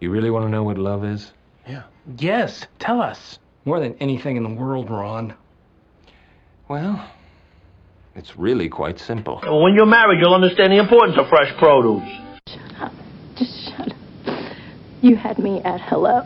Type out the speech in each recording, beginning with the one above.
You really want to know what love is? Yeah. Yes, tell us. More than anything in the world, Ron. Well, it's really quite simple. When you're married, you'll understand the importance of fresh produce. Shut up. Just shut up. You had me at hello.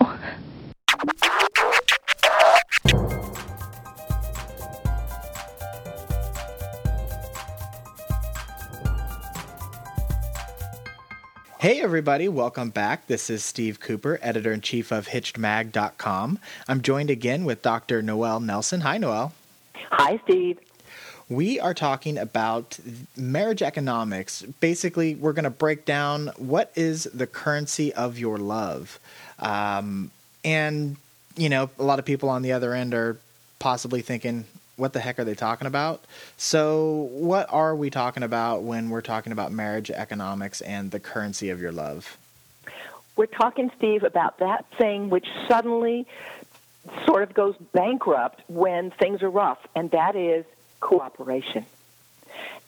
Hey, everybody, welcome back. This is Steve Cooper, editor in chief of HitchedMag.com. I'm joined again with Dr. Noelle Nelson. Hi, Noelle. Hi, Steve. We are talking about marriage economics. Basically, we're going to break down what is the currency of your love. Um, and, you know, a lot of people on the other end are possibly thinking, what the heck are they talking about? So, what are we talking about when we're talking about marriage economics and the currency of your love? We're talking, Steve, about that thing which suddenly sort of goes bankrupt when things are rough, and that is cooperation.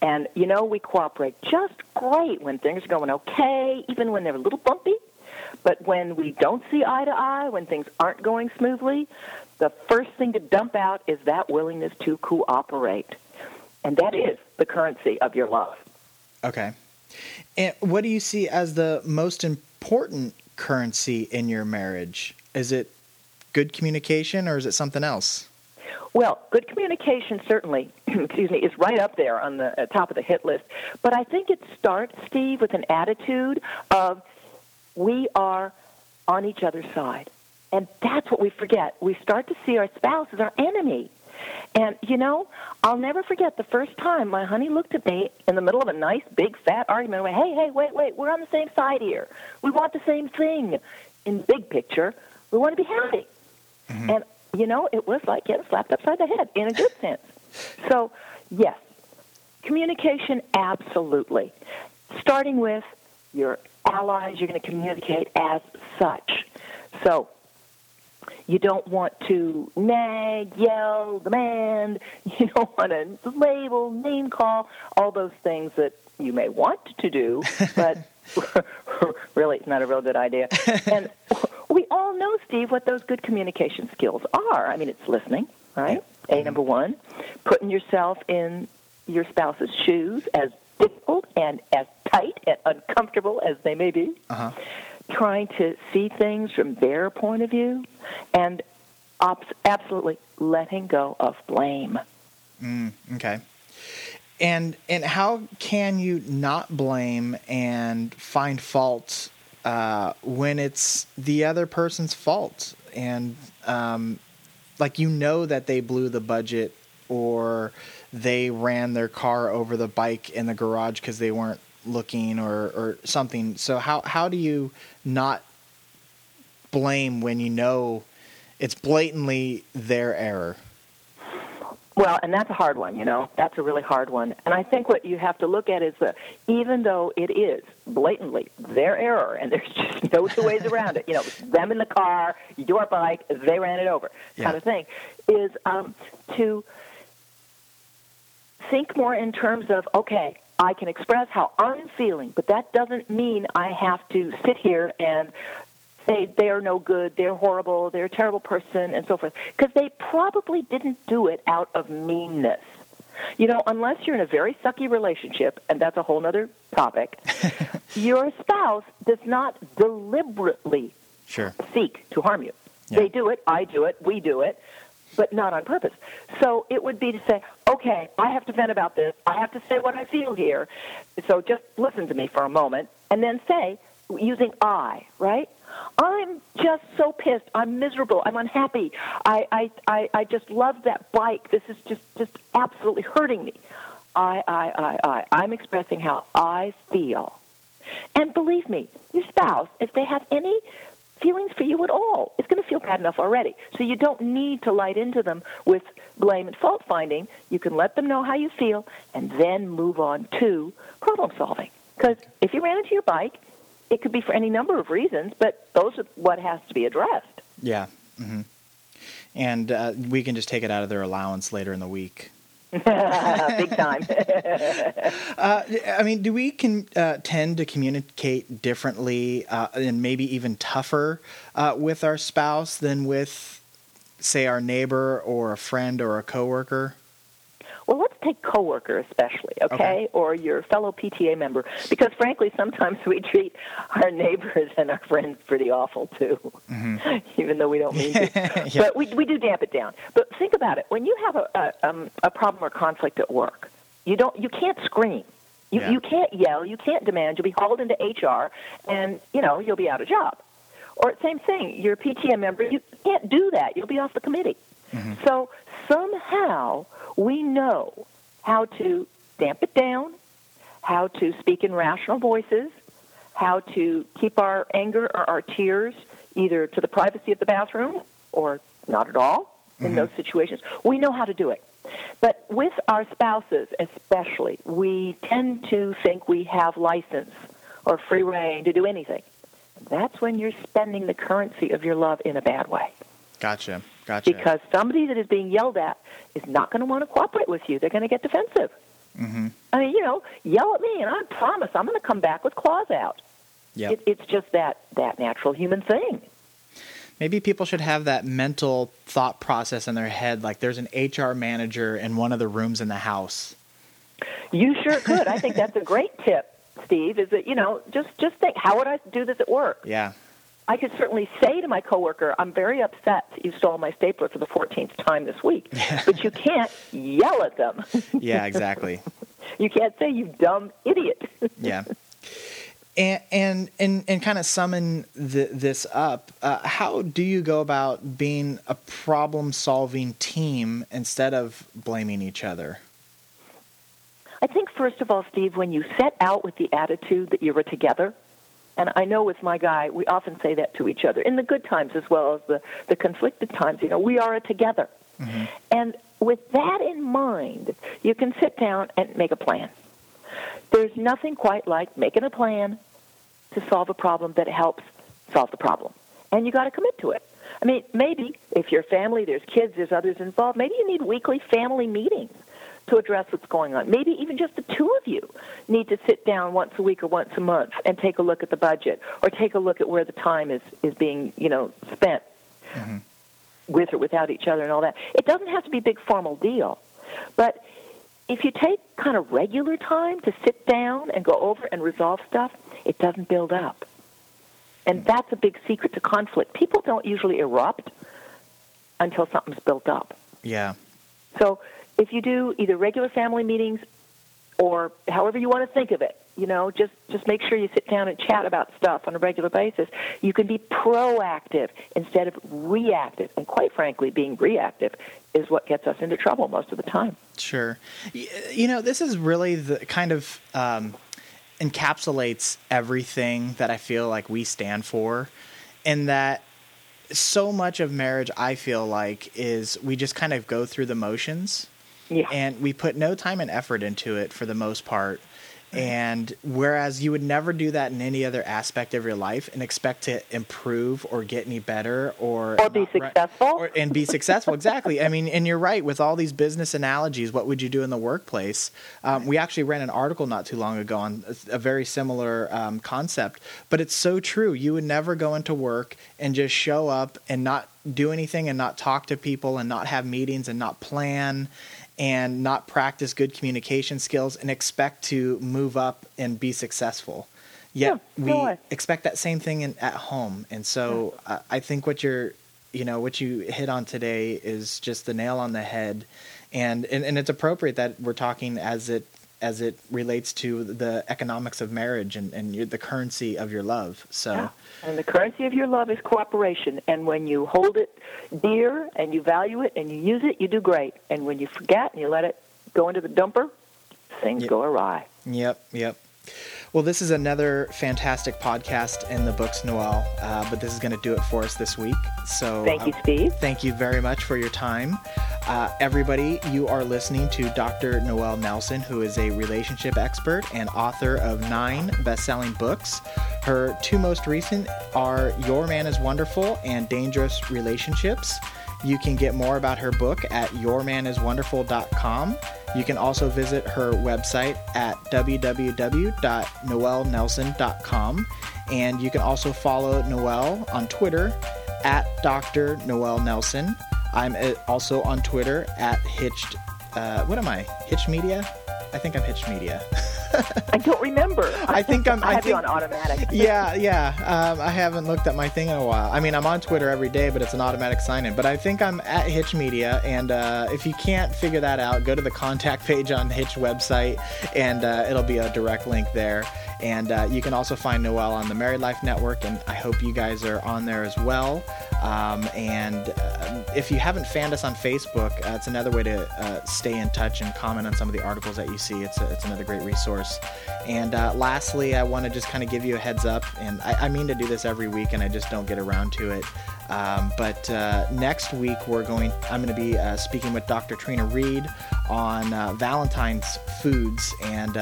And, you know, we cooperate just great when things are going okay, even when they're a little bumpy. But when we don't see eye to eye, when things aren't going smoothly, the first thing to dump out is that willingness to cooperate. And that is the currency of your love. Okay. And what do you see as the most important currency in your marriage? Is it good communication or is it something else? Well, good communication certainly, excuse me, is right up there on the uh, top of the hit list. But I think it starts, Steve, with an attitude of we are on each other's side. And that's what we forget. We start to see our spouse as our enemy. And, you know, I'll never forget the first time my honey looked at me in the middle of a nice, big, fat argument and went, hey, hey, wait, wait, we're on the same side here. We want the same thing. In big picture, we want to be happy. Mm-hmm. And, you know, it was like getting slapped upside the head in a good sense. So, yes, communication, absolutely. Starting with your allies, you're going to communicate as such. So, you don't want to nag, yell, demand. You don't want to label, name call, all those things that you may want to do, but really it's not a real good idea. And we all know, Steve, what those good communication skills are. I mean, it's listening, right? A number one, putting yourself in your spouse's shoes, as difficult and as tight and uncomfortable as they may be. Uh-huh trying to see things from their point of view and absolutely letting go of blame. Mm, okay. And and how can you not blame and find fault uh, when it's the other person's fault and um, like you know that they blew the budget or they ran their car over the bike in the garage because they weren't looking or, or something. So how how do you not blame when you know it's blatantly their error? Well, and that's a hard one, you know. That's a really hard one. And I think what you have to look at is that even though it is blatantly their error, and there's just no two ways around it, you know, them in the car, your bike, they ran it over, yeah. kind of thing, is um, to think more in terms of, okay, I can express how I'm feeling, but that doesn't mean I have to sit here and say they're no good, they're horrible, they're a terrible person, and so forth. Because they probably didn't do it out of meanness. You know, unless you're in a very sucky relationship, and that's a whole other topic, your spouse does not deliberately sure. seek to harm you. Yeah. They do it, I do it, we do it, but not on purpose. So it would be to say, okay, I have to vent about this. I have to say what I feel here. So just listen to me for a moment and then say, using I, right? I'm just so pissed. I'm miserable. I'm unhappy. I, I, I, I just love that bike. This is just, just absolutely hurting me. I, I, I, I. I'm expressing how I feel. And believe me, your spouse, if they have any feelings for you at all. It's going to feel bad enough already. So you don't need to light into them with blame and fault finding. You can let them know how you feel and then move on to problem solving. Because if you ran into your bike, it could be for any number of reasons, but those are what has to be addressed. Yeah. Mm-hmm. And uh, we can just take it out of their allowance later in the week. Big time. Uh, I mean, do we can uh, tend to communicate differently uh, and maybe even tougher uh, with our spouse than with, say, our neighbor or a friend or a coworker? Well, let's take coworker especially, okay? Okay. Or your fellow PTA member, because frankly, sometimes we treat our neighbors and our friends pretty awful too, even though we don't mean to. Mm-hmm. Yeah. But we we do damp it down. But think about it: when you have a a, um, a problem or conflict at work, you don't you can't scream. You, Yeah. you can't yell, you can't demand. You'll be hauled into HR, and you know you'll be out of job. Or same thing, you're a PTA member. You can't do that. You'll be off the committee. Mm-hmm. So somehow we know how to damp it down, how to speak in rational voices, how to keep our anger or our tears either to the privacy of the bathroom or not at all in mm-hmm. those situations. We know how to do it. But with our spouses, especially, we tend to think we have license or free rein to do anything. That's when you're spending the currency of your love in a bad way Gotcha. Gotcha. because somebody that is being yelled at is not going to want to cooperate with you. They're going to get defensive. hmm I mean, you know, yell at me, and I promise I'm going to come back with claws out. Yep. It, it's just that that natural human thing. Maybe people should have that mental thought process in their head like there's an HR manager in one of the rooms in the house. You sure could. I think that's a great tip, Steve. Is that you know just just think how would I do this at work? Yeah. I could certainly say to my coworker, "I'm very upset that you stole my stapler for the 14th time this week," but you can't yell at them. Yeah, exactly. you can't say, "You dumb idiot." yeah. And and and, and kind of summon the, this up. Uh, how do you go about being a problem-solving team instead of blaming each other? I think, first of all, Steve, when you set out with the attitude that you were together, and I know with my guy, we often say that to each other in the good times as well as the, the conflicted times, you know, we are a together. Mm-hmm. And with that in mind, you can sit down and make a plan. There's nothing quite like making a plan to solve a problem that helps solve the problem. And you got to commit to it. I mean, maybe if your family, there's kids, there's others involved, maybe you need weekly family meetings to address what's going on. Maybe even just the two of you need to sit down once a week or once a month and take a look at the budget or take a look at where the time is, is being, you know, spent mm-hmm. with or without each other and all that. It doesn't have to be a big formal deal. But if you take kind of regular time to sit down and go over and resolve stuff, it doesn't build up. And mm-hmm. that's a big secret to conflict. People don't usually erupt until something's built up. Yeah. So if you do either regular family meetings or however you want to think of it, you know, just just make sure you sit down and chat about stuff on a regular basis. You can be proactive instead of reactive. And quite frankly, being reactive is what gets us into trouble most of the time. Sure. You know, this is really the kind of um, encapsulates everything that I feel like we stand for, in that so much of marriage, I feel like, is we just kind of go through the motions Yeah. and we put no time and effort into it for the most part. And whereas you would never do that in any other aspect of your life and expect to improve or get any better or Or be successful. or, and be successful exactly. I mean and you're right with all these business analogies what would you do in the workplace? Um, we actually ran an article not too long ago on a, a very similar um, concept but it's so true. You would never go into work and just show up and not do anything and not talk to people and not have meetings and not plan and not practice good communication skills and expect to move up and be successful. Yet Yeah, we expect that same thing in, at home. And so uh, i think what you're you know what you hit on today is just the nail on the head. And and, and it's appropriate that we're talking as it as it relates to the economics of marriage and, and your, the currency of your love so Yeah. And the currency of your love is cooperation. And when you hold it dear and you value it and you use it, you do great. And when you forget and you let it go into the dumper, things Yep. go awry. Yep, yep. Well, this is another fantastic podcast in the books, Noelle. Uh, but this is going to do it for us this week. So Thank you, uh, Steve. Thank you very much for your time. Uh, everybody, you are listening to Dr. Noelle Nelson, who is a relationship expert and author of nine best selling books. Her two most recent are Your Man is Wonderful and Dangerous Relationships. You can get more about her book at yourmaniswonderful.com. You can also visit her website at www.noelnelson.com. And you can also follow Noelle on Twitter at Dr. Noelle Nelson. I'm uh, also on Twitter at Hitched. Uh, what am I? Hitched Media? I think I'm Hitched Media. I don't remember. I think I'm. I, I have think, you on automatic. yeah, yeah. Um, I haven't looked at my thing in a while. I mean, I'm on Twitter every day, but it's an automatic sign in. But I think I'm at Hitch Media, and uh, if you can't figure that out, go to the contact page on Hitch website, and uh, it'll be a direct link there. And uh, you can also find Noelle on the Married Life Network, and I hope you guys are on there as well. Um, and uh, if you haven't fanned us on Facebook, uh, it's another way to uh, stay in touch and comment on some of the articles that you see. It's, a, it's another great resource. And uh, lastly, I want to just kind of give you a heads up, and I, I, mean to do this every week, and I just don't get around to it. Um, but uh, next week, we're going. I'm going to be uh, speaking with Dr. Trina Reed on Valentine's foods and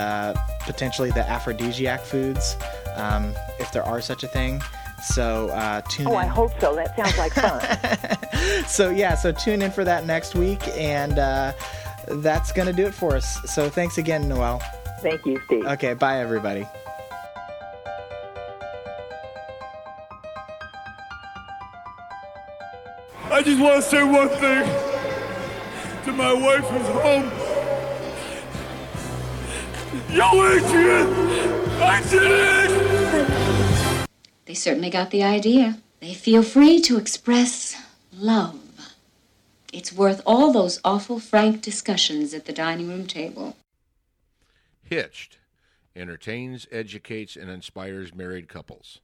potentially the aphrodisiac foods, um, if there are such a thing. So uh, tune oh, in. I hope so. That sounds like fun. so yeah, so tune in for that next week, and uh, that's gonna do it for us. So thanks again, Noelle. Thank you, Steve. Okay, bye everybody. I just want to say one thing to my wife who's home. Yo, Adrian! They certainly got the idea. They feel free to express love. It's worth all those awful frank discussions at the dining room table. Hitched entertains, educates, and inspires married couples.